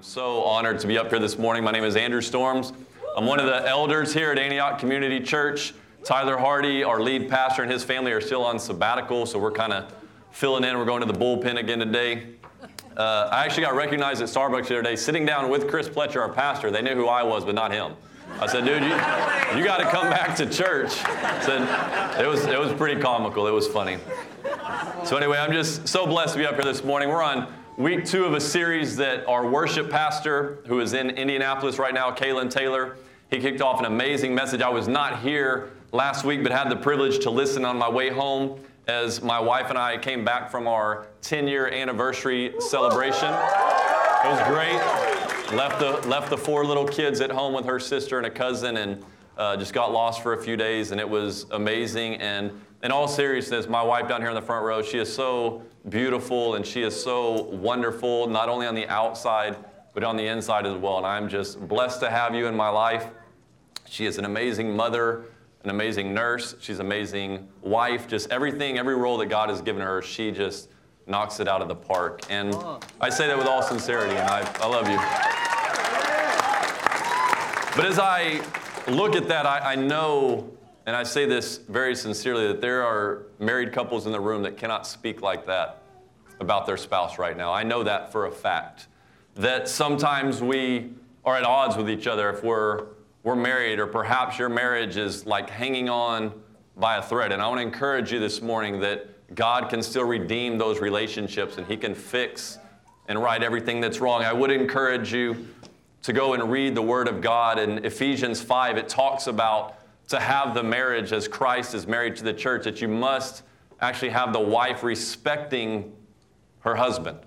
I'm so honored to be up here this morning. My name is Andrew Storms. I'm one of the elders here at Antioch Community Church. Tyler Hardy, our lead pastor, and his family are still on sabbatical, so we're kind of filling in. We're going to the bullpen again today. Uh, I actually got recognized at Starbucks the other day, sitting down with Chris Pletcher, our pastor. They knew who I was, but not him. I said, dude, you, you got to come back to church. I said, it was, it was pretty comical. It was funny. So, anyway, I'm just so blessed to be up here this morning. We're on week two of a series that our worship pastor, who is in Indianapolis right now, Kalen Taylor, he kicked off an amazing message. I was not here last week, but had the privilege to listen on my way home as my wife and I came back from our 10 year anniversary celebration. It was great. Left the, left the four little kids at home with her sister and a cousin and uh, just got lost for a few days, and it was amazing. And in all seriousness, my wife down here in the front row, she is so beautiful and she is so wonderful, not only on the outside, but on the inside as well. And I'm just blessed to have you in my life. She is an amazing mother, an amazing nurse. She's an amazing wife. Just everything, every role that God has given her, she just knocks it out of the park. And I say that with all sincerity, and I, I love you. But as I look at that, I, I know and I say this very sincerely that there are married couples in the room that cannot speak like that about their spouse right now. I know that for a fact. That sometimes we are at odds with each other if we're, we're married, or perhaps your marriage is like hanging on by a thread. And I want to encourage you this morning that God can still redeem those relationships and He can fix and right everything that's wrong. I would encourage you to go and read the Word of God. In Ephesians 5, it talks about to have the marriage as Christ is married to the church, that you must actually have the wife respecting her husband.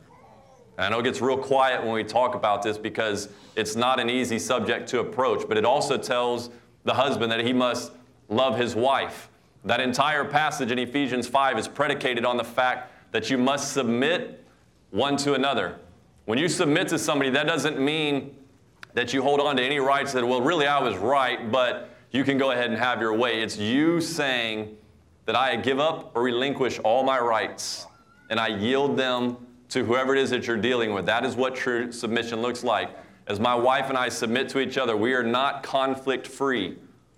And I know it gets real quiet when we talk about this because it's not an easy subject to approach, but it also tells the husband that he must love his wife. That entire passage in Ephesians 5 is predicated on the fact that you must submit one to another. When you submit to somebody, that doesn't mean that you hold on to any rights that, well, really, I was right, but you can go ahead and have your way. It's you saying that I give up or relinquish all my rights and I yield them to whoever it is that you're dealing with. That is what true submission looks like. As my wife and I submit to each other, we are not conflict free.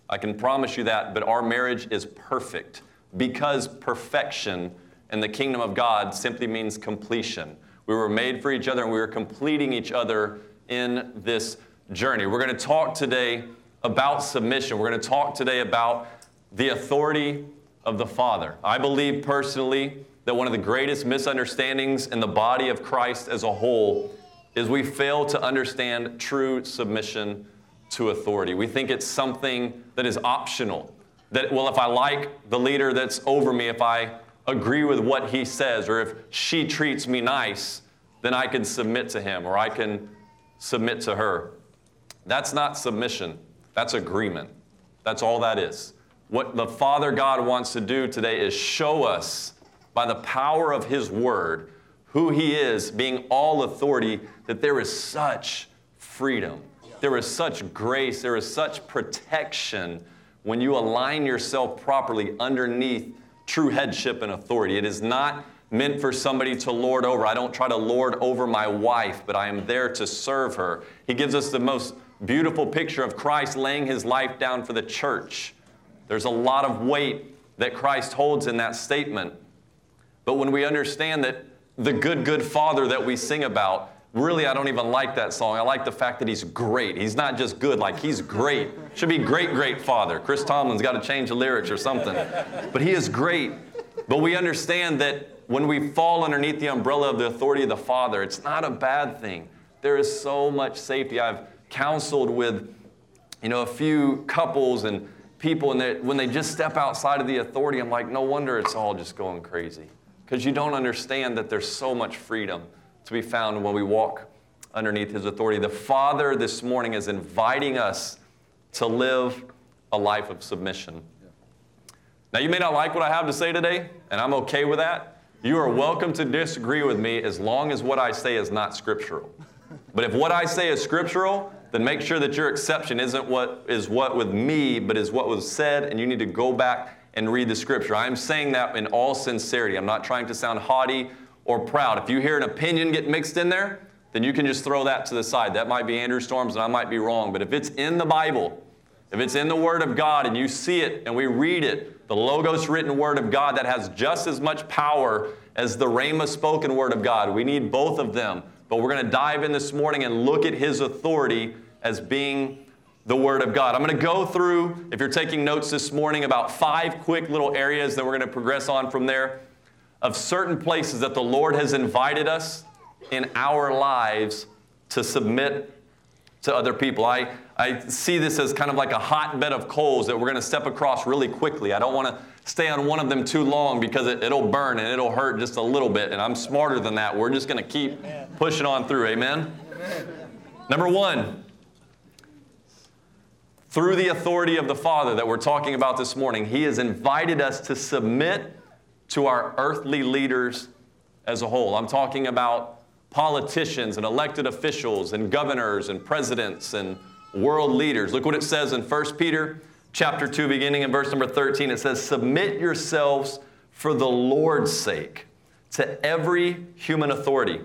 I can promise you that, but our marriage is perfect because perfection in the kingdom of God simply means completion. We were made for each other and we are completing each other in this journey. We're going to talk today about submission. We're going to talk today about the authority of the Father. I believe personally that one of the greatest misunderstandings in the body of Christ as a whole is we fail to understand true submission to authority. We think it's something that is optional. That, well, if I like the leader that's over me, if I agree with what he says, or if she treats me nice, then I can submit to him or I can submit to her. That's not submission. That's agreement. That's all that is. What the Father God wants to do today is show us by the power of His Word who He is, being all authority, that there is such freedom. There is such grace. There is such protection when you align yourself properly underneath true headship and authority. It is not meant for somebody to lord over. I don't try to lord over my wife, but I am there to serve her. He gives us the most beautiful picture of Christ laying his life down for the church. There's a lot of weight that Christ holds in that statement. But when we understand that the good, good Father that we sing about, really, I don't even like that song. I like the fact that he's great. He's not just good, like he's great. Should be great, great Father. Chris Tomlin's got to change the lyrics or something. But he is great. But we understand that when we fall underneath the umbrella of the authority of the Father, it's not a bad thing. There is so much safety. I've counseled with, you know, a few couples and people, and they, when they just step outside of the authority, I'm like, no wonder it's all just going crazy. Because you don't understand that there's so much freedom to be found when we walk underneath His authority. The Father this morning is inviting us to live a life of submission. Now, you may not like what I have to say today, and I'm okay with that. You are welcome to disagree with me as long as what I say is not scriptural. But if what I say is scriptural, then make sure that your exception isn't what is what with me, but is what was said, and you need to go back and read the scripture. I'm saying that in all sincerity. I'm not trying to sound haughty or proud. If you hear an opinion get mixed in there, then you can just throw that to the side. That might be Andrew Storms and I might be wrong. But if it's in the Bible, if it's in the Word of God and you see it and we read it, the Logos written Word of God that has just as much power as the Rhema spoken Word of God, we need both of them. But we're going to dive in this morning and look at His authority as being the Word of God. I'm going to go through, if you're taking notes this morning, about five quick little areas that we're going to progress on from there of certain places that the Lord has invited us in our lives to submit to other people. I, I see this as kind of like a hotbed of coals that we're going to step across really quickly. I don't want to stay on one of them too long because it, will burn and it'll hurt just a little bit. And I'm smarter than that. We're just going to keep pushing on through. Amen? Amen? Number one, through the authority of the Father that we're talking about this morning, He has invited us to submit to our earthly leaders as a whole. I'm talking about politicians and elected officials and governors and presidents and world leaders. Look what it says in 1 Peter chapter 2 beginning in verse number 13. It says submit yourselves for the Lord's sake to every human authority,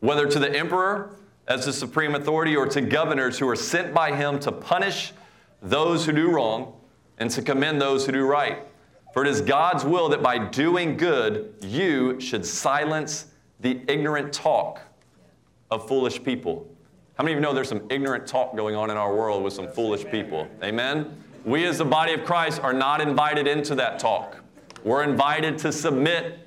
whether to the emperor as the supreme authority or to governors who are sent by him to punish those who do wrong and to commend those who do right. For it is God's will that by doing good, you should silence the ignorant talk of foolish people. How many of you know there's some ignorant talk going on in our world with some foolish people? Amen? We, as the body of Christ, are not invited into that talk. We're invited to submit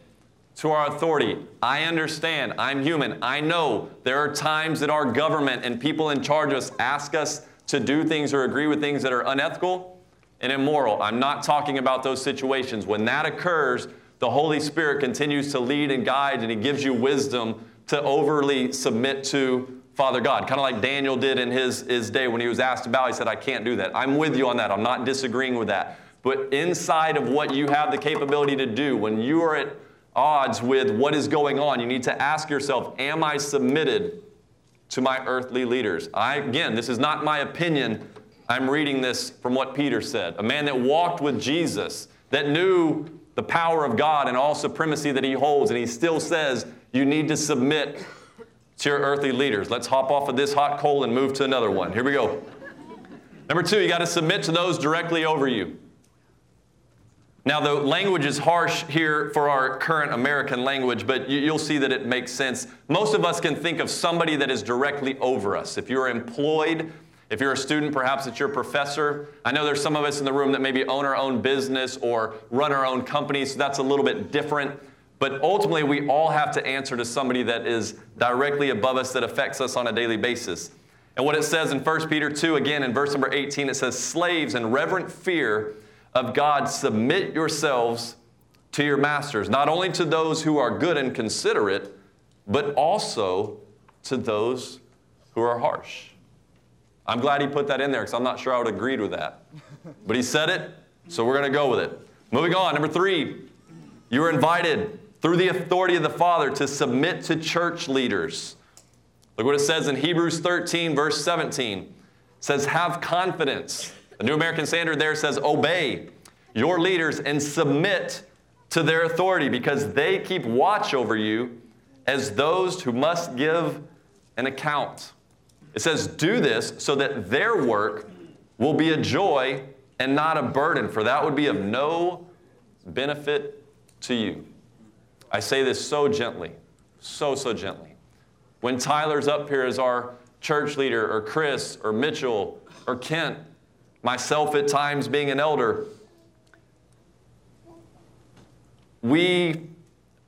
to our authority. I understand. I'm human. I know there are times that our government and people in charge of us ask us to do things or agree with things that are unethical and immoral. I'm not talking about those situations. When that occurs, the Holy Spirit continues to lead and guide, and He gives you wisdom to overly submit to Father God. Kind of like Daniel did in his, his day when he was asked about, he said, I can't do that. I'm with you on that. I'm not disagreeing with that. But inside of what you have the capability to do, when you are at odds with what is going on, you need to ask yourself, Am I submitted to my earthly leaders? I, again, this is not my opinion. I'm reading this from what Peter said. A man that walked with Jesus, that knew the power of God and all supremacy that he holds, and he still says, You need to submit to your earthly leaders. Let's hop off of this hot coal and move to another one. Here we go. Number two, you got to submit to those directly over you. Now, the language is harsh here for our current American language, but you'll see that it makes sense. Most of us can think of somebody that is directly over us. If you're employed, if you're a student, perhaps it's your professor. I know there's some of us in the room that maybe own our own business or run our own company, so that's a little bit different. But ultimately, we all have to answer to somebody that is directly above us that affects us on a daily basis. And what it says in 1 Peter 2, again in verse number 18, it says, Slaves in reverent fear of God, submit yourselves to your masters, not only to those who are good and considerate, but also to those who are harsh. I'm glad he put that in there because I'm not sure I would have agreed with that. But he said it, so we're going to go with it. Moving on, number three, you are invited through the authority of the Father to submit to church leaders. Look what it says in Hebrews 13, verse 17. It says, Have confidence. The New American Standard there says, Obey your leaders and submit to their authority because they keep watch over you as those who must give an account. It says, Do this so that their work will be a joy and not a burden, for that would be of no benefit to you. I say this so gently, so, so gently. When Tyler's up here as our church leader, or Chris, or Mitchell, or Kent, myself at times being an elder, we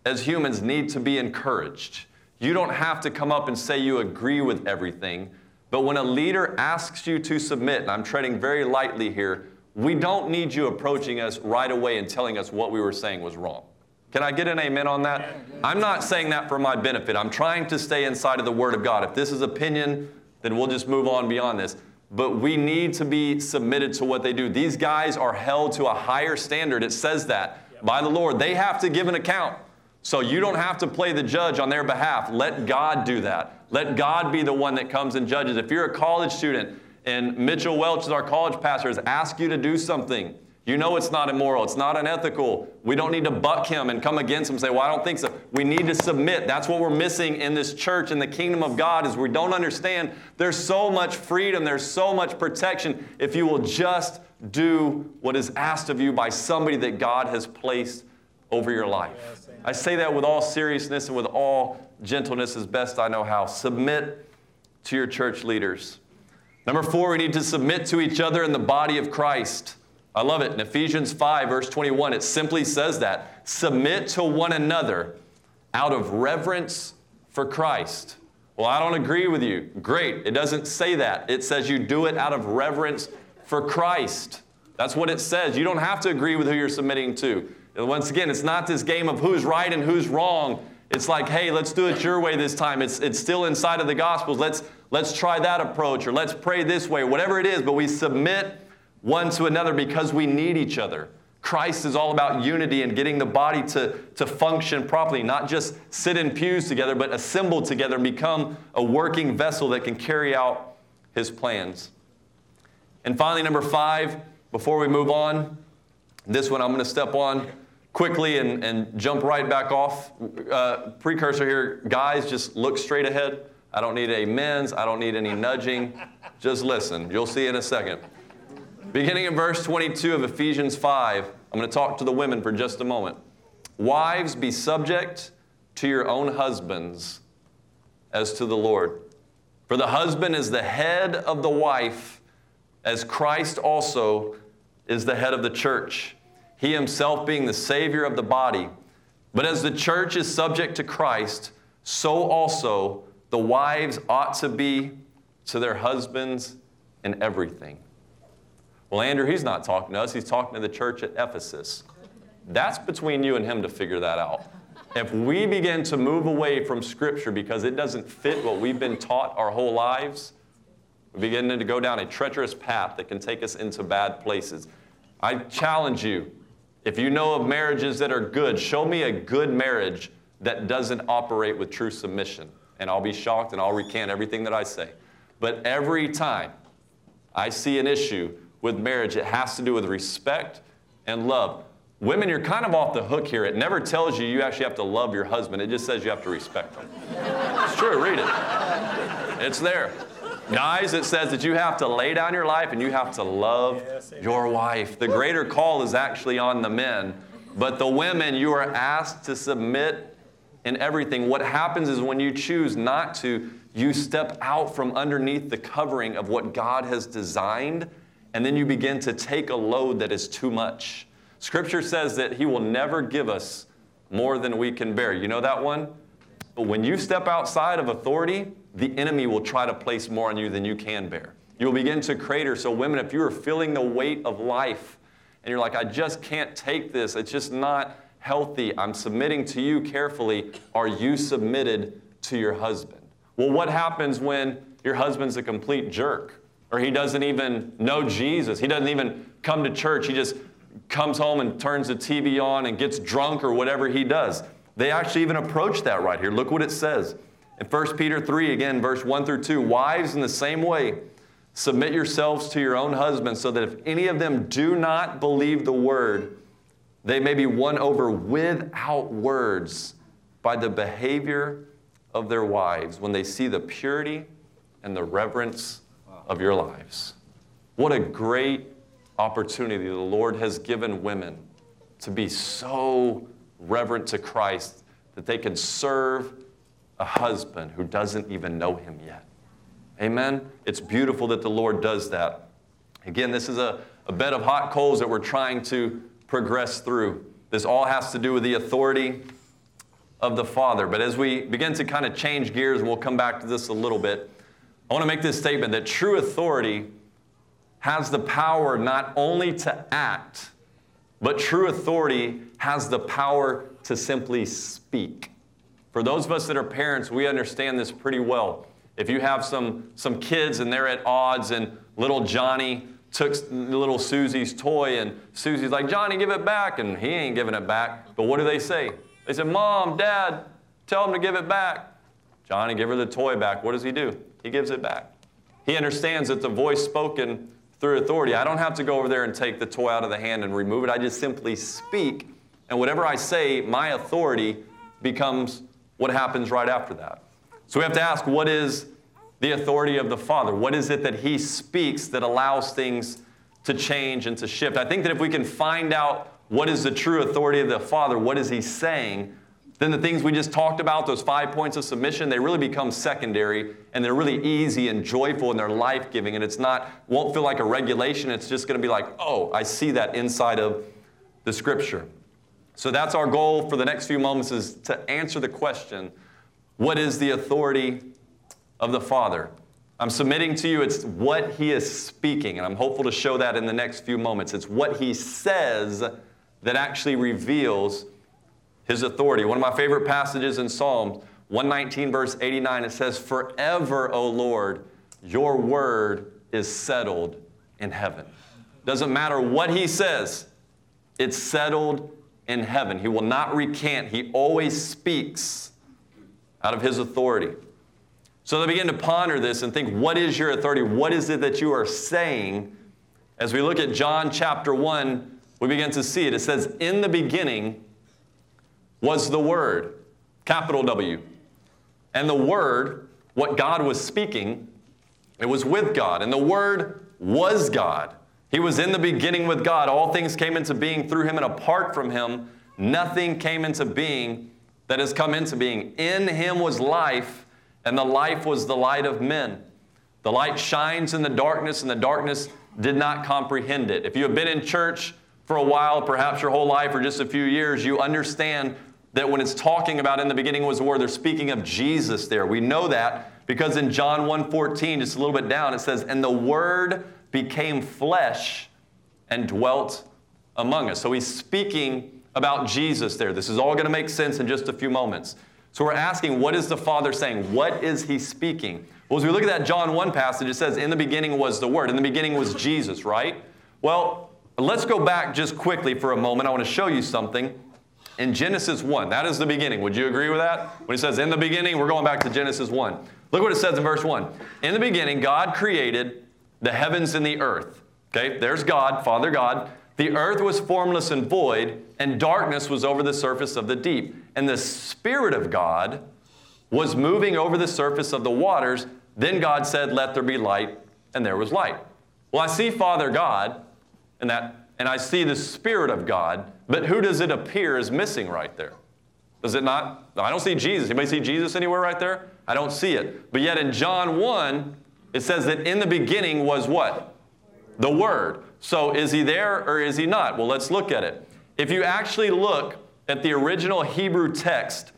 as humans need to be encouraged. You don't have to come up and say you agree with everything, but when a leader asks you to submit, and I'm treading very lightly here, we don't need you approaching us right away and telling us what we were saying was wrong. Can I get an amen on that? I'm not saying that for my benefit. I'm trying to stay inside of the Word of God. If this is opinion, then we'll just move on beyond this. But we need to be submitted to what they do. These guys are held to a higher standard. It says that by the Lord. They have to give an account. So you don't have to play the judge on their behalf. Let God do that. Let God be the one that comes and judges. If you're a college student and Mitchell Welch is our college pastor has asked you to do something, You know it's not immoral. It's not unethical. We don't need to buck him and come against him and say, well, I don't think so. We need to submit. That's what we're missing in this church, in the kingdom of God, is we don't understand there's so much freedom, there's so much protection if you will just do what is asked of you by somebody that God has placed over your life. I say that with all seriousness and with all gentleness as best I know how. Submit to your church leaders. Number four, we need to submit to each other in the body of Christ. I love it. In Ephesians 5, verse 21, it simply says that submit to one another out of reverence for Christ. Well, I don't agree with you. Great. It doesn't say that. It says you do it out of reverence for Christ. That's what it says. You don't have to agree with who you're submitting to. And once again, it's not this game of who's right and who's wrong. It's like, hey, let's do it your way this time. It's, it's still inside of the Gospels. Let's, let's try that approach or let's pray this way, whatever it is, but we submit one to another because we need each other. Christ is all about unity and getting the body to, to function properly, not just sit in pews together, but assemble together and become a working vessel that can carry out his plans. And finally, number five, before we move on, this one I'm going to step on quickly and, and jump right back off. Uh, precursor here, guys, just look straight ahead. I don't need amens, I don't need any nudging. Just listen. You'll see in a second. Beginning in verse 22 of Ephesians 5, I'm going to talk to the women for just a moment. Wives, be subject to your own husbands as to the Lord. For the husband is the head of the wife, as Christ also is the head of the church, he himself being the Savior of the body. But as the church is subject to Christ, so also the wives ought to be to their husbands in everything. Well, Andrew, he's not talking to us, he's talking to the church at Ephesus. That's between you and him to figure that out. If we begin to move away from Scripture because it doesn't fit what we've been taught our whole lives, we begin to go down a treacherous path that can take us into bad places. I challenge you, if you know of marriages that are good, show me a good marriage that doesn't operate with true submission. And I'll be shocked and I'll recant everything that I say. But every time I see an issue with marriage, it has to do with respect and love. Women, you're kind of off the hook here. It never tells you you actually have to love your husband, it just says you have to respect him. It's true, read it. It's there. Guys, it says that you have to lay down your life and you have to love your wife. The greater call is actually on the men, but the women, you are asked to submit in everything. What happens is when you choose not to, you step out from underneath the covering of what God has designed and then you begin to take a load that is too much. Scripture says that He will never give us more than we can bear. You know that one? But when you step outside of authority, the enemy will try to place more on you than you can bear. You'll begin to crater. So, women, if you are feeling the weight of life and you're like, I just can't take this, it's just not healthy, I'm submitting to you carefully, are you submitted to your husband? Well, what happens when your husband's a complete jerk? Or he doesn't even know Jesus. He doesn't even come to church. He just comes home and turns the TV on and gets drunk or whatever he does. They actually even approach that right here. Look what it says. In 1 Peter 3, again, verse 1 through 2 Wives, in the same way, submit yourselves to your own husbands, so that if any of them do not believe the word, they may be won over without words by the behavior of their wives when they see the purity and the reverence of your lives. What a great opportunity the Lord has given women to be so reverent to Christ that they can serve a husband who doesn't even know him yet. Amen? It's beautiful that the Lord does that. Again, this is a, a bed of hot coals that we're trying to progress through. This all has to do with the authority of the Father. But as we begin to kind of change gears, and we'll come back to this a little bit, I want to make this statement that true authority has the power not only to act, but true authority has the power to simply speak. For those of us that are parents, we understand this pretty well. If you have some, some kids and they're at odds, and little Johnny took little Susie's toy, and Susie's like, Johnny, give it back. And he ain't giving it back. But what do they say? They say, Mom, Dad, tell him to give it back. Johnny, give her the toy back. What does he do? He gives it back. He understands that the voice spoken through authority. I don't have to go over there and take the toy out of the hand and remove it. I just simply speak, and whatever I say, my authority becomes what happens right after that. So we have to ask what is the authority of the Father? What is it that He speaks that allows things to change and to shift? I think that if we can find out what is the true authority of the Father, what is He saying, then the things we just talked about, those five points of submission, they really become secondary and they're really easy and joyful and they're life giving. And it's not, won't feel like a regulation. It's just going to be like, oh, I see that inside of the scripture. So that's our goal for the next few moments is to answer the question what is the authority of the Father? I'm submitting to you, it's what He is speaking, and I'm hopeful to show that in the next few moments. It's what He says that actually reveals his authority. One of my favorite passages in Psalms 119, verse 89, it says, Forever, O Lord, your word is settled in heaven. Doesn't matter what he says, it's settled in heaven. He will not recant, he always speaks out of his authority. So they begin to ponder this and think, what is your authority? What is it that you are saying? As we look at John chapter 1, we begin to see it. It says, In the beginning, was the Word, capital W. And the Word, what God was speaking, it was with God. And the Word was God. He was in the beginning with God. All things came into being through Him, and apart from Him, nothing came into being that has come into being. In Him was life, and the life was the light of men. The light shines in the darkness, and the darkness did not comprehend it. If you have been in church for a while, perhaps your whole life or just a few years, you understand that when it's talking about in the beginning was the word, they're speaking of Jesus there. We know that because in John 1:14, just a little bit down, it says, "And the word became flesh and dwelt among us." So he's speaking about Jesus there. This is all going to make sense in just a few moments. So we're asking, what is the Father saying? What is he speaking? Well, as we look at that John 1 passage, it says, In the beginning was the Word. In the beginning was Jesus, right? Well, let's go back just quickly for a moment. I want to show you something in Genesis 1. That is the beginning. Would you agree with that? When he says in the beginning, we're going back to Genesis 1. Look what it says in verse 1. In the beginning, God created the heavens and the earth. Okay, there's God, Father God. The earth was formless and void, and darkness was over the surface of the deep. And the Spirit of God was moving over the surface of the waters. Then God said, Let there be light, and there was light. Well, I see Father God, and that and I see the Spirit of God, but who does it appear is missing right there? Does it not? I don't see Jesus. Anybody see Jesus anywhere right there? I don't see it. But yet in John 1, it says that in the beginning was what? The Word. So is he there or is he not? Well, let's look at it. If you actually look at the original Hebrew text,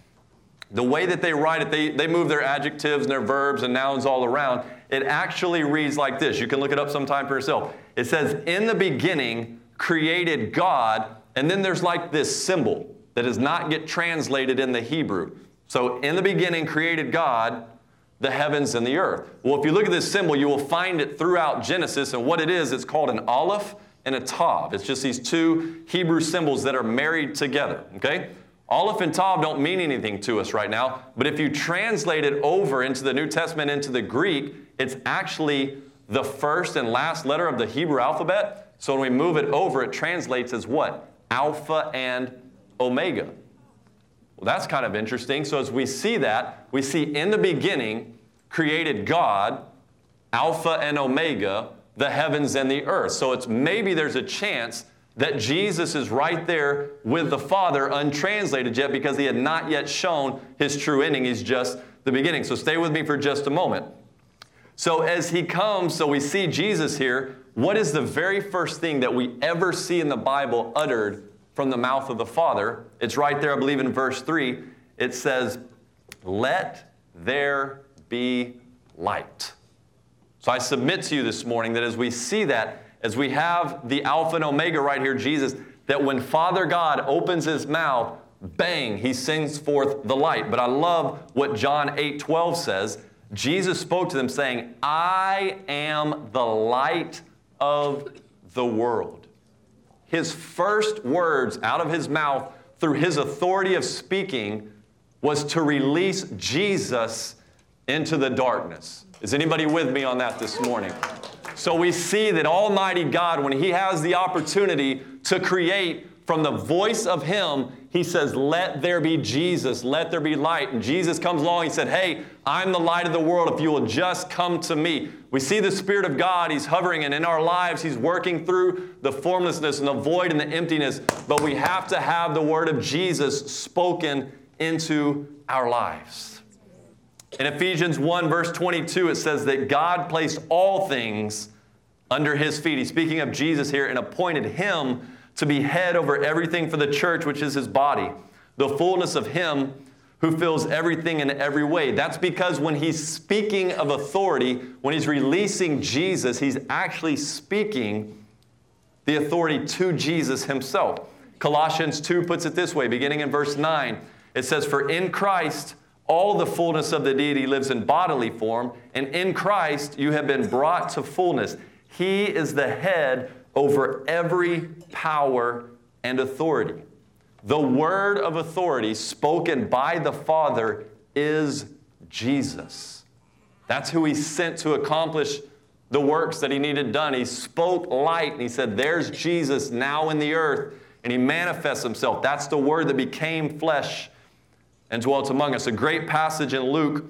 the way that they write it, they, they move their adjectives and their verbs and nouns all around. It actually reads like this. You can look it up sometime for yourself. It says, In the beginning, created God, and then there's like this symbol that does not get translated in the Hebrew. So, in the beginning, created God the heavens and the earth. Well, if you look at this symbol, you will find it throughout Genesis, and what it is, it's called an aleph and a tav. It's just these two Hebrew symbols that are married together, okay? Aleph and tav don't mean anything to us right now, but if you translate it over into the New Testament, into the Greek, it's actually the first and last letter of the Hebrew alphabet. So when we move it over, it translates as what? Alpha and Omega. Well, that's kind of interesting. So as we see that, we see in the beginning created God, Alpha and Omega, the heavens and the earth. So it's maybe there's a chance that Jesus is right there with the Father, untranslated yet, because he had not yet shown his true ending. He's just the beginning. So stay with me for just a moment. So as he comes, so we see Jesus here, what is the very first thing that we ever see in the Bible uttered from the mouth of the Father? It's right there, I believe, in verse 3. It says, Let there be light. So I submit to you this morning that as we see that, as we have the Alpha and Omega right here, Jesus, that when Father God opens his mouth, bang, he sends forth the light. But I love what John 8 12 says. Jesus spoke to them saying, I am the light of the world. His first words out of his mouth through his authority of speaking was to release Jesus into the darkness. Is anybody with me on that this morning? So we see that Almighty God, when He has the opportunity to create from the voice of Him, He says, Let there be Jesus, let there be light. And Jesus comes along, He said, Hey, I'm the light of the world if you will just come to me. We see the Spirit of God, He's hovering, and in our lives, He's working through the formlessness and the void and the emptiness. But we have to have the Word of Jesus spoken into our lives. In Ephesians 1, verse 22, it says that God placed all things under his feet. He's speaking of Jesus here and appointed him to be head over everything for the church, which is his body, the fullness of him who fills everything in every way. That's because when he's speaking of authority, when he's releasing Jesus, he's actually speaking the authority to Jesus himself. Colossians 2 puts it this way, beginning in verse 9. It says, For in Christ, all the fullness of the deity lives in bodily form, and in Christ you have been brought to fullness. He is the head over every power and authority. The word of authority spoken by the Father is Jesus. That's who he sent to accomplish the works that he needed done. He spoke light and he said, There's Jesus now in the earth, and he manifests himself. That's the word that became flesh and dwelt among us. A great passage in Luke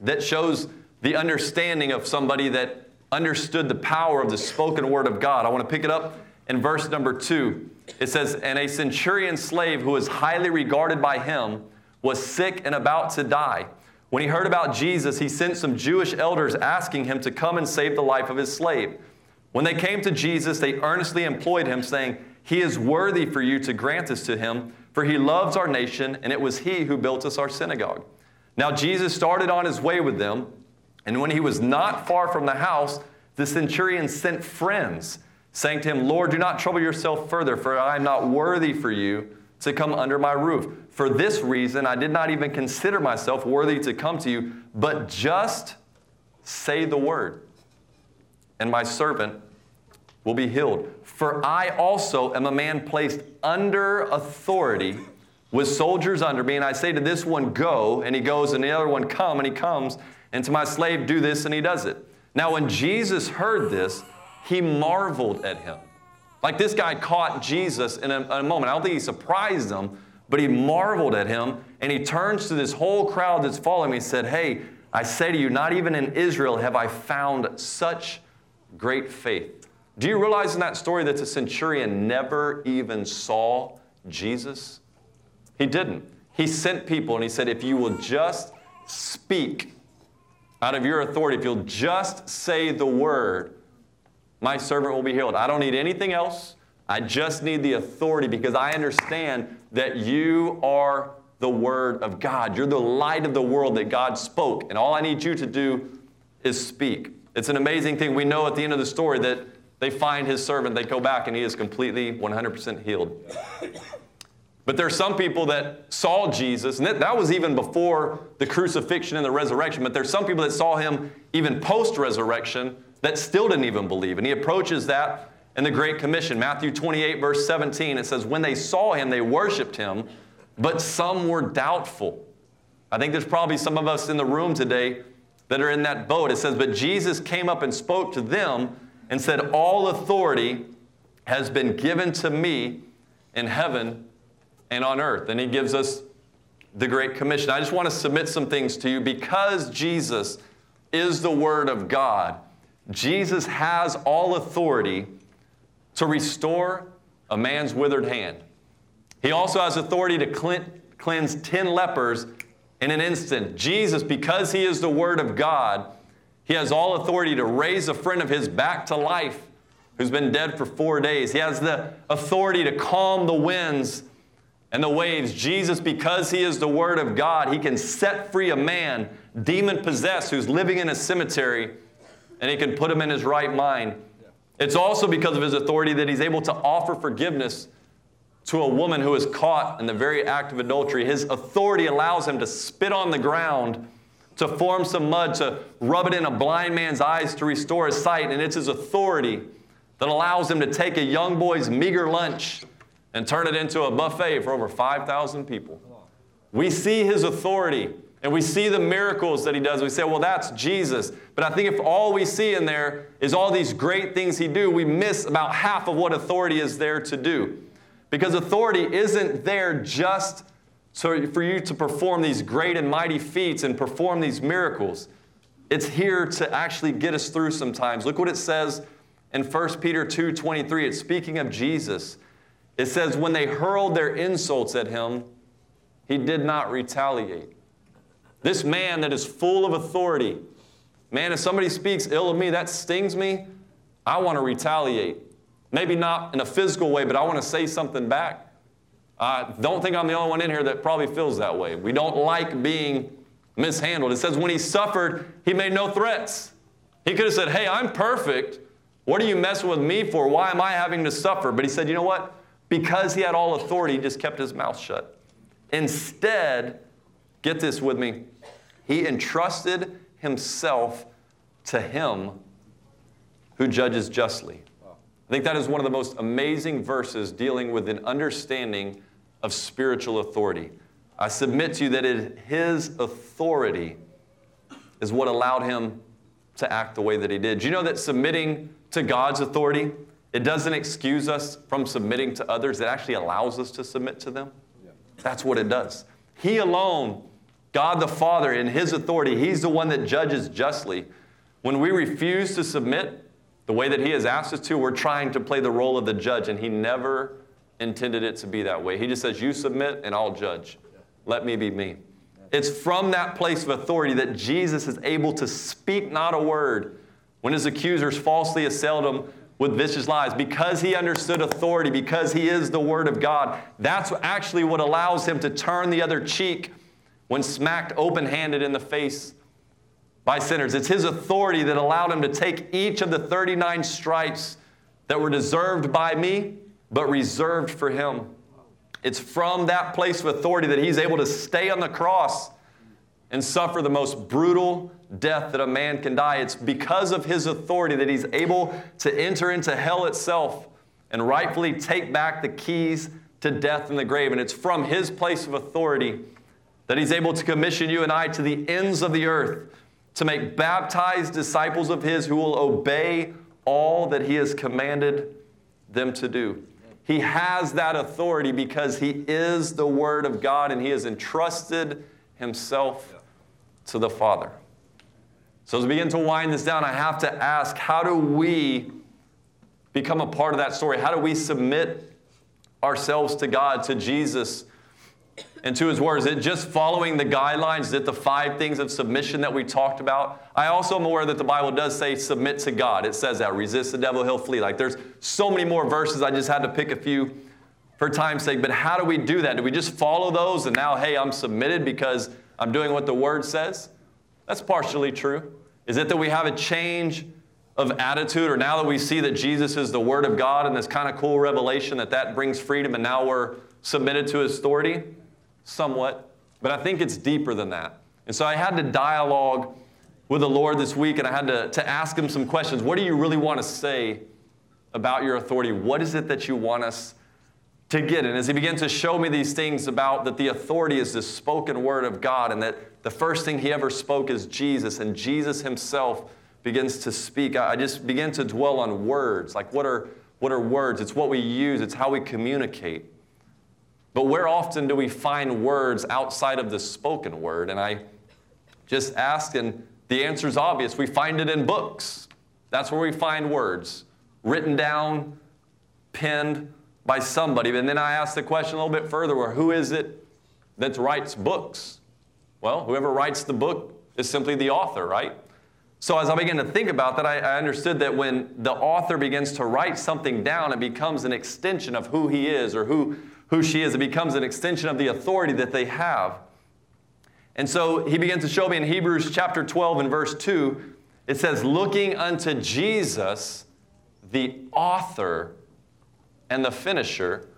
that shows the understanding of somebody that understood the power of the spoken word of God. I want to pick it up in verse number two. It says, And a centurion slave who was highly regarded by him was sick and about to die. When he heard about Jesus, he sent some Jewish elders asking him to come and save the life of his slave. When they came to Jesus, they earnestly employed him, saying, He is worthy for you to grant this to him for he loves our nation, and it was he who built us our synagogue. Now Jesus started on his way with them, and when he was not far from the house, the centurion sent friends, saying to him, Lord, do not trouble yourself further, for I am not worthy for you to come under my roof. For this reason, I did not even consider myself worthy to come to you, but just say the word, and my servant will be healed. For I also am a man placed under authority with soldiers under me, and I say to this one, Go, and he goes, and the other one, Come, and he comes, and to my slave, Do this, and he does it. Now, when Jesus heard this, he marveled at him. Like this guy caught Jesus in a, a moment. I don't think he surprised him, but he marveled at him, and he turns to this whole crowd that's following me. He said, Hey, I say to you, not even in Israel have I found such great faith. Do you realize in that story that the centurion never even saw Jesus? He didn't. He sent people and he said, If you will just speak out of your authority, if you'll just say the word, my servant will be healed. I don't need anything else. I just need the authority because I understand that you are the Word of God. You're the light of the world that God spoke. And all I need you to do is speak. It's an amazing thing. We know at the end of the story that they find his servant, they go back, and he is completely 100% healed. But there are some people that saw Jesus, and that was even before the crucifixion and the resurrection, but there's some people that saw him even post resurrection that still didn't even believe. And he approaches that in the Great Commission. Matthew 28, verse 17, it says, When they saw him, they worshiped him, but some were doubtful. I think there's probably some of us in the room today that are in that boat. It says, But Jesus came up and spoke to them and said, All authority has been given to me in heaven and on earth. And he gives us the Great Commission. I just want to submit some things to you. Because Jesus is the Word of God, Jesus has all authority to restore a man's withered hand. He also has authority to cleanse 10 lepers in an instant. Jesus, because he is the Word of God, he has all authority to raise a friend of his back to life who's been dead for four days. He has the authority to calm the winds and the waves. Jesus, because he is the Word of God, he can set free a man, demon possessed, who's living in a cemetery, and he can put him in his right mind. It's also because of his authority that he's able to offer forgiveness to a woman who is caught in the very act of adultery. His authority allows him to spit on the ground to form some mud, to rub it in a blind man's eyes to restore his sight. And it's his authority that allows him to take a young boy's meager lunch and turn it into a buffet for over 5,000 people. We see his authority and we see the miracles that he does. We say, well, that's Jesus. But I think if all we see in there is all these great things he do, we miss about half of what authority is there to do. Because authority isn't there just so for you to perform these great and mighty feats and perform these miracles. It's here to actually get us through sometimes. Look what it says in 1 Peter 2:23. It's speaking of Jesus. It says, When they hurled their insults at him, he did not retaliate. This man that is full of authority, man, if somebody speaks ill of me, that stings me, I want to retaliate. Maybe not in a physical way, but I want to say something back. I don't think I'm the only one in here that probably feels that way. We don't like being mishandled. It says, when he suffered, he made no threats. He could have said, Hey, I'm perfect. What are you messing with me for? Why am I having to suffer? But he said, You know what? Because he had all authority, he just kept his mouth shut. Instead, get this with me, he entrusted himself to him who judges justly. I think that is one of the most amazing verses dealing with an understanding of spiritual authority. I submit to you that it, his authority is what allowed him to act the way that he did. Do you know that submitting to God's authority, it doesn't excuse us from submitting to others, it actually allows us to submit to them? Yeah. That's what it does. He alone, God the Father, in his authority, he's the one that judges justly. When we refuse to submit the way that he has asked us to, we're trying to play the role of the judge, and he never intended it to be that way. He just says, You submit, and I'll judge. Let me be me. It's from that place of authority that Jesus is able to speak not a word when his accusers falsely assailed him with vicious lies because he understood authority, because he is the Word of God. That's actually what allows him to turn the other cheek when smacked open handed in the face by sinners. It's his authority that allowed him to take each of the 39 stripes that were deserved by me, but reserved for him. It's from that place of authority that he's able to stay on the cross and suffer the most brutal death that a man can die. It's because of his authority that he's able to enter into hell itself and rightfully take back the keys to death and the grave. And it's from his place of authority that he's able to commission you and I to the ends of the earth to make baptized disciples of his who will obey all that he has commanded them to do. He has that authority because he is the Word of God and he has entrusted himself to the Father. So, as we begin to wind this down, I have to ask how do we become a part of that story? How do we submit ourselves to God, to Jesus, and to his word? Is it just following the guidelines? Is it the five things of submission that we talked about? I also am aware that the Bible does say submit to God. It says that resist the devil, he'll flee. Like there's so many more verses. I just had to pick a few for time's sake. But how do we do that? Do we just follow those and now, hey, I'm submitted because I'm doing what the word says? That's partially true. Is it that we have a change of attitude, or now that we see that Jesus is the Word of God and this kind of cool revelation that that brings freedom, and now we're submitted to His authority? somewhat, but I think it's deeper than that. And so I had to dialogue with the Lord this week and I had to, to ask him some questions. What do you really want to say about your authority? What is it that you want us to get? And as he began to show me these things about that the authority is the spoken word of God and that the first thing he ever spoke is Jesus and Jesus himself begins to speak, I just began to dwell on words. Like what are, what are words? It's what we use, it's how we communicate. But where often do we find words outside of the spoken word? And I just asked, and the answer is obvious. We find it in books. That's where we find words written down, penned by somebody. And then I asked the question a little bit further where who is it that writes books? Well, whoever writes the book is simply the author, right? So as I began to think about that, I, I, understood that when the author begins to write something down, it becomes an extension of who he is or who, who she is. It becomes an extension of the authority that they have. And so he begins to show me in Hebrews chapter 12 and verse 2, it says, looking unto Jesus, the author and the finisher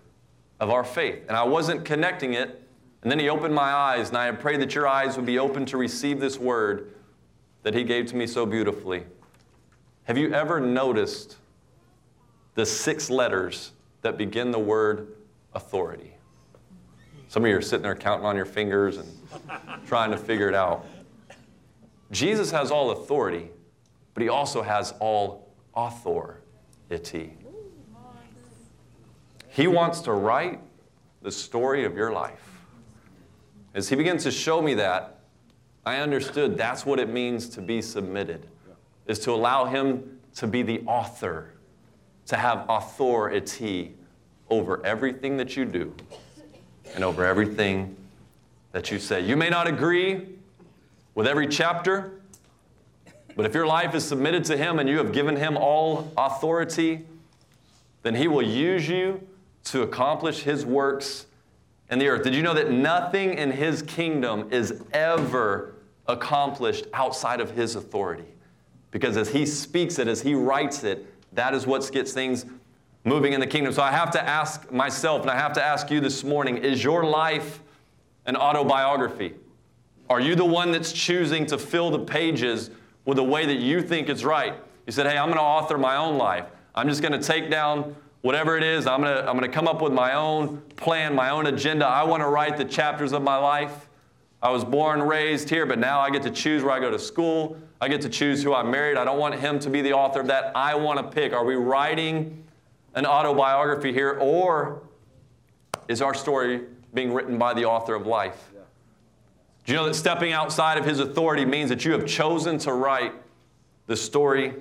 of our faith. And I wasn't connecting it. And then he opened my eyes, and I pray that your eyes would be open to receive this word that he gave to me so beautifully. Have you ever noticed the six letters that begin the word authority. Some of you are sitting there counting on your fingers and trying to figure it out. Jesus has all authority, but he also has all authority. He wants to write the story of your life. As he begins to show me that, I understood that's what it means to be submitted, is to allow him to be the author, to have authority over everything that you do and over everything that you say. You may not agree with every chapter, but if your life is submitted to Him and you have given Him all authority, then He will use you to accomplish His works in the earth. Did you know that nothing in His kingdom is ever accomplished outside of His authority? Because as He speaks it, as He writes it, that is what gets things moving in the kingdom. So I have to ask myself, and I have to ask you this morning is your life an autobiography? Are you the one that's choosing to fill the pages with the way that you think is right? You said, hey, I'm going to author my own life. I'm just going to take down whatever it is. I'm going to, I'm going to come up with my own plan, my own agenda. I want to write the chapters of my life. I was born, raised here, but now I get to choose where I go to school. I get to choose who I'm married. I don't want him to be the author of that. I want to pick. Are we writing an autobiography here, or is our story being written by the author of life? Do you know that stepping outside of his authority means that you have chosen to write the story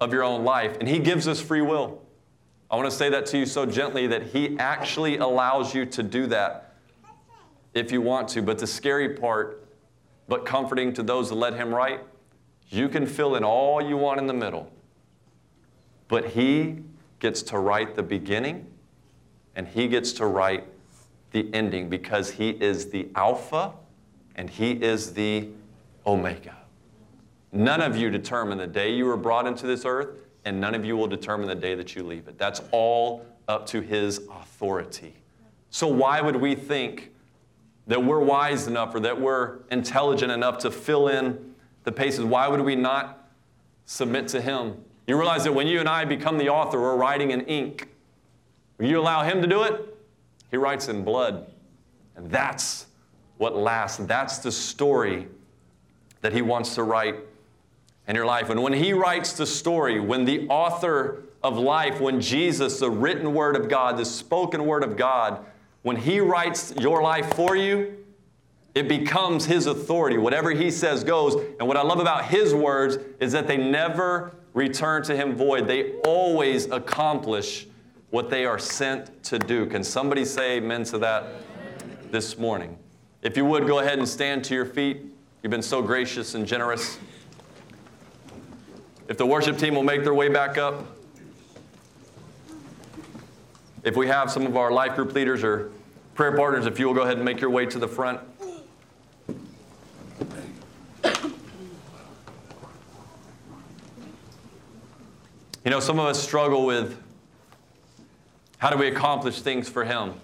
of your own life? And he gives us free will. I want to say that to you so gently that he actually allows you to do that if you want to. But the scary part, but comforting to those that let him write, you can fill in all you want in the middle. But he gets to write the beginning and he gets to write the ending because he is the Alpha and he is the Omega. None of you determine the day you were brought into this earth, and none of you will determine the day that you leave it. That's all up to his authority. So, why would we think that we're wise enough or that we're intelligent enough to fill in the paces? Why would we not submit to him you realize that when you and I become the author, we're writing in ink. When you allow Him to do it, He writes in blood. And that's what lasts. That's the story that He wants to write in your life. And when He writes the story, when the author of life, when Jesus, the written word of God, the spoken word of God, when He writes your life for you, it becomes His authority. Whatever He says goes. And what I love about His words is that they never return to him void. They always accomplish what they are sent to do. Can somebody say amen to that this morning? If you would, go ahead and stand to your feet. You've been so gracious and generous. If the worship team will make their way back up. If we have some of our life group leaders or prayer partners, if you will go ahead and make your way to the front. You know, some of us struggle with how do we accomplish things for Him?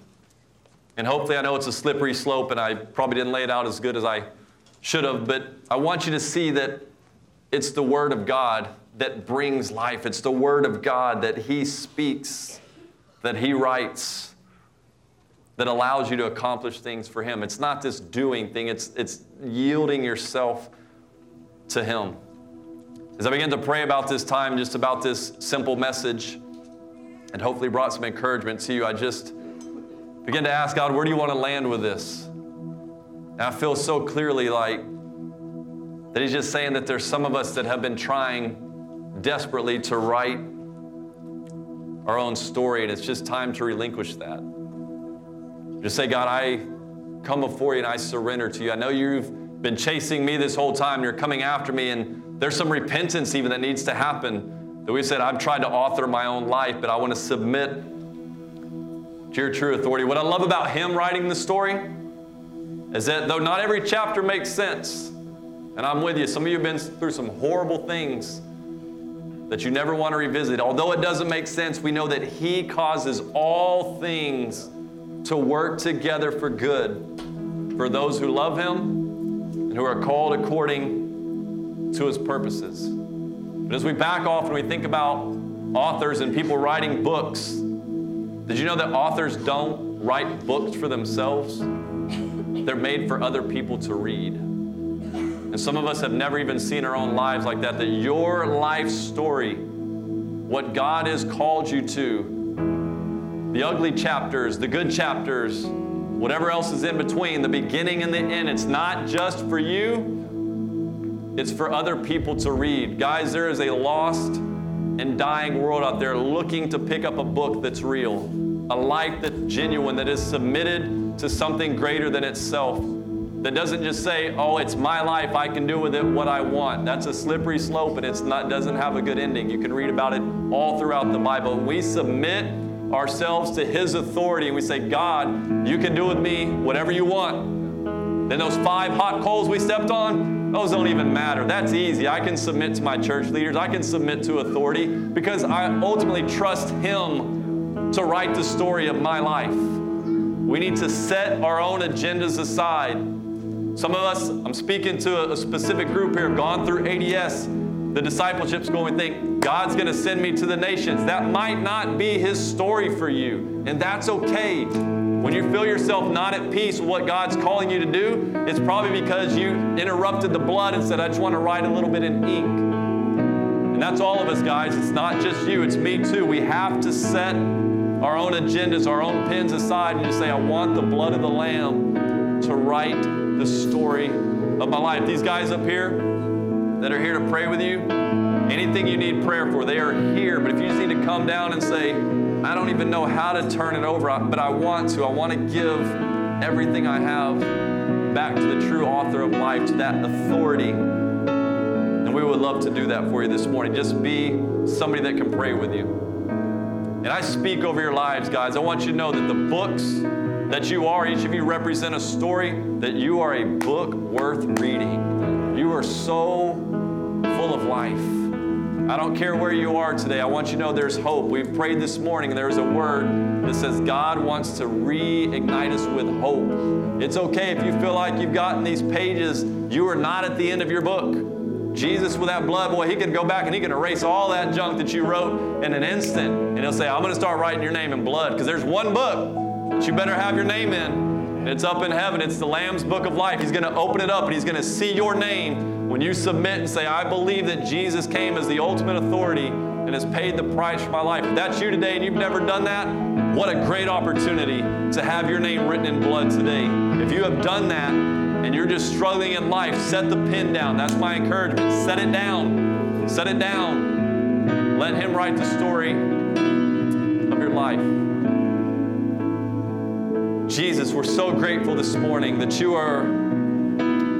And hopefully, I know it's a slippery slope, and I probably didn't lay it out as good as I should have, but I want you to see that it's the Word of God that brings life. It's the Word of God that He speaks, that He writes, that allows you to accomplish things for Him. It's not this doing thing, it's, it's yielding yourself to Him. As I began to pray about this time, just about this simple message, and hopefully brought some encouragement to you, I just began to ask God, where do you want to land with this? And I feel so clearly like that He's just saying that there's some of us that have been trying desperately to write our own story, and it's just time to relinquish that. Just say, God, I come before you and I surrender to you. I know you've been chasing me this whole time, you're coming after me, and there's some repentance even that needs to happen. That we said, I've tried to author my own life, but I want to submit to your true authority. What I love about him writing the story is that though not every chapter makes sense, and I'm with you, some of you have been through some horrible things that you never want to revisit. Although it doesn't make sense, we know that He causes all things to work together for good for those who love Him and who are called according to his purposes. But as we back off and we think about authors and people writing books, did you know that authors don't write books for themselves, they're made for other people to read. And some of us have never even seen our own lives like that, that your life story, what God has called you to, the ugly chapters, the good chapters, whatever else is in between, the beginning and the end, it's not just for you, it's for other people to read. Guys, there is a lost and dying world out there looking to pick up a book that's real, a life that's genuine, that is submitted to something greater than itself that doesn't just say, oh, it's my life, I can do with it what I want. That's a slippery slope and it's not doesn't have a good ending. You can read about it all throughout the Bible. We submit ourselves to his authority and we say, God, you can do with me whatever you want. Then those five hot coals we stepped on, those don't even matter. That's easy. I can submit to my church leaders. I can submit to authority because I ultimately trust him to write the story of my life. We need to set our own agendas aside some of us, I'm speaking to a, specific group here, have gone through ADS. The discipleship's going, we think God's going to send me to the nations. That might not be His story for you, and that's okay. When you feel yourself not at peace with what God's calling you to do, it's probably because you interrupted the blood and said, I just want to write a little bit in ink. And that's all of us, guys. It's not just you, it's me too. We have to set our own agendas, our own pens aside, and just say, I want the blood of the Lamb to write the story of my life. These guys up here that are here to pray with you, anything you need prayer for, they are here. But if you just need to come down and say, I don't even know how to turn it over, but I want to. I want to give everything I have back to the true author of life, to that authority. And we would love to do that for you this morning. Just be somebody that can pray with you. And I speak over your lives, guys. I want you to know that the books that you are. Each of you represent a story, that you are a book worth reading. You are so full of life. I don't care where you are today. I want you to know there's hope. We've prayed this morning, and there's a word that says God wants to reignite us with hope. It's okay if you feel like you've gotten these pages, you are not at the end of your book. Jesus, with that blood, boy, he can go back and he can erase all that junk that you wrote in an instant. And he'll say, I'm going to start writing your name in blood because there's one book you better have your name in. It's up in heaven. It's the Lamb's book of life. He's going to open it up and he's going to see your name when you submit and say, I believe that Jesus came as the ultimate authority and has paid the price for my life. If that's you today and you've never done that, what a great opportunity to have your name written in blood today. If you have done that and you're just struggling in life, set the pen down. That's my encouragement. Set it down. Set it down. Let Him write the story of your life. Jesus, we're so grateful this morning that you are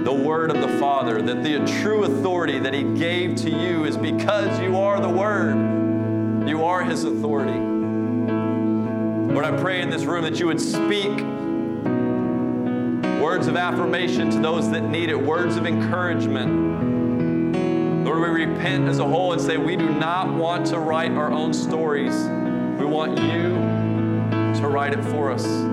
the Word of the Father, that the true authority that He gave to you is because you are the Word. You are His authority. Lord, I pray in this room that you would speak words of affirmation to those that need it, words of encouragement. Lord, we repent as a whole and say we do not want to write our own stories. We want you to write it for us.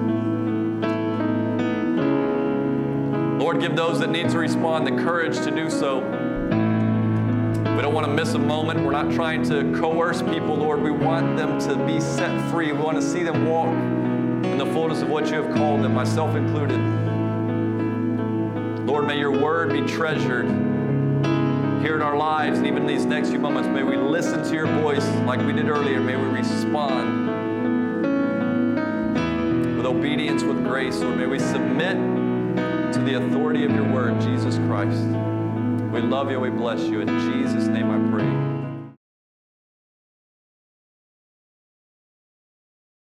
Lord, give those that need to respond the courage to do so. We don't want to miss a moment. We're not trying to coerce people, Lord. We want them to be set free. We want to see them walk in the fullness of what you have called them, myself included. Lord, may your word be treasured here in our lives, and even in these next few moments, may we listen to your voice like we did earlier. May we respond with obedience, with grace, or may we submit to the authority of your word, Jesus Christ. We love you. We bless you. In Jesus' name I pray.